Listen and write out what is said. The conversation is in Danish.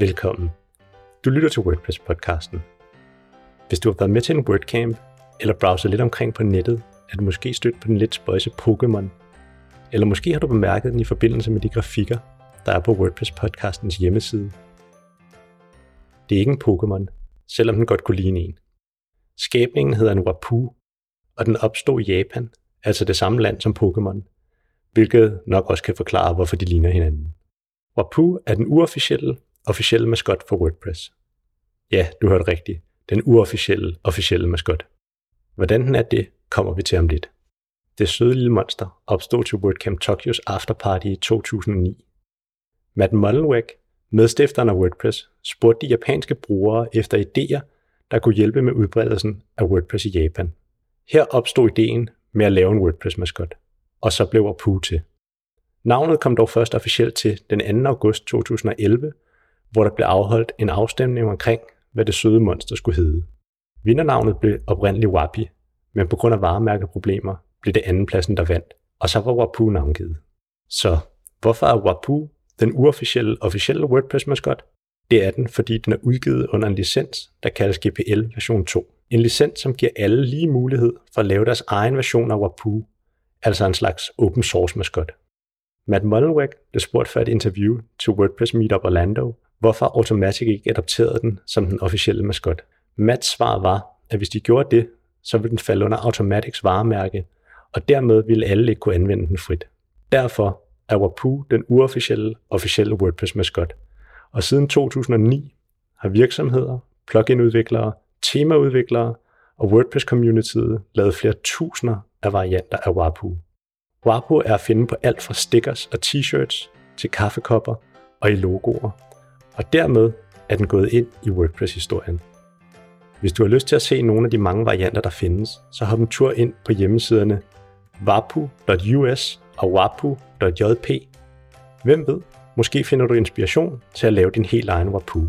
Velkommen. Du lytter til WordPress-podcasten. Hvis du har været med til en WordCamp, eller browset lidt omkring på nettet, er du måske stødt på den lidt spøjse Pokémon. Eller måske har du bemærket den i forbindelse med de grafikker, der er på WordPress-podcastens hjemmeside. Det er ikke en Pokémon, selvom den godt kunne ligne en. Skabningen hedder en Wapu, og den opstod i Japan, altså det samme land som Pokémon, hvilket nok også kan forklare, hvorfor de ligner hinanden. Wapu er den uofficielle, officielle maskot for WordPress. Ja, du hørte rigtigt. Den uofficielle, officielle maskot. Hvordan den er det, kommer vi til om lidt. Det søde lille monster opstod til WordCamp Tokyos afterparty i 2009. Matt Mullenweg, medstifteren af WordPress, spurgte de japanske brugere efter idéer, der kunne hjælpe med udbredelsen af WordPress i Japan. Her opstod ideen med at lave en WordPress-maskot, og så blev Apu til. Navnet kom dog først officielt til den 2. august 2011, hvor der blev afholdt en afstemning omkring, hvad det søde monster skulle hedde. Vindernavnet blev oprindeligt Wapi, men på grund af varemærkeproblemer blev det andenpladsen, der vandt, og så var Wapu navngivet. Så hvorfor er Wapu den uofficielle officielle WordPress-maskot? Det er den, fordi den er udgivet under en licens, der kaldes GPL version 2. En licens, som giver alle lige mulighed for at lave deres egen version af Wapu, altså en slags open source maskot. Matt Mullenweg blev spurgt før et interview til WordPress Meetup Orlando, hvorfor Automatic ikke adopterede den som den officielle maskot. Mats svar var, at hvis de gjorde det, så ville den falde under Automatics varemærke, og dermed ville alle ikke kunne anvende den frit. Derfor er Wapu den uofficielle, officielle WordPress-maskot. Og siden 2009 har virksomheder, plugin-udviklere, temaudviklere og WordPress-communityet lavet flere tusinder af varianter af Wapu. Wapu er at finde på alt fra stickers og t-shirts til kaffekopper og i logoer, og dermed er den gået ind i WordPress-historien. Hvis du har lyst til at se nogle af de mange varianter, der findes, så hop en tur ind på hjemmesiderne wapu.us og wapu.jp. Hvem ved, måske finder du inspiration til at lave din helt egen Wapu.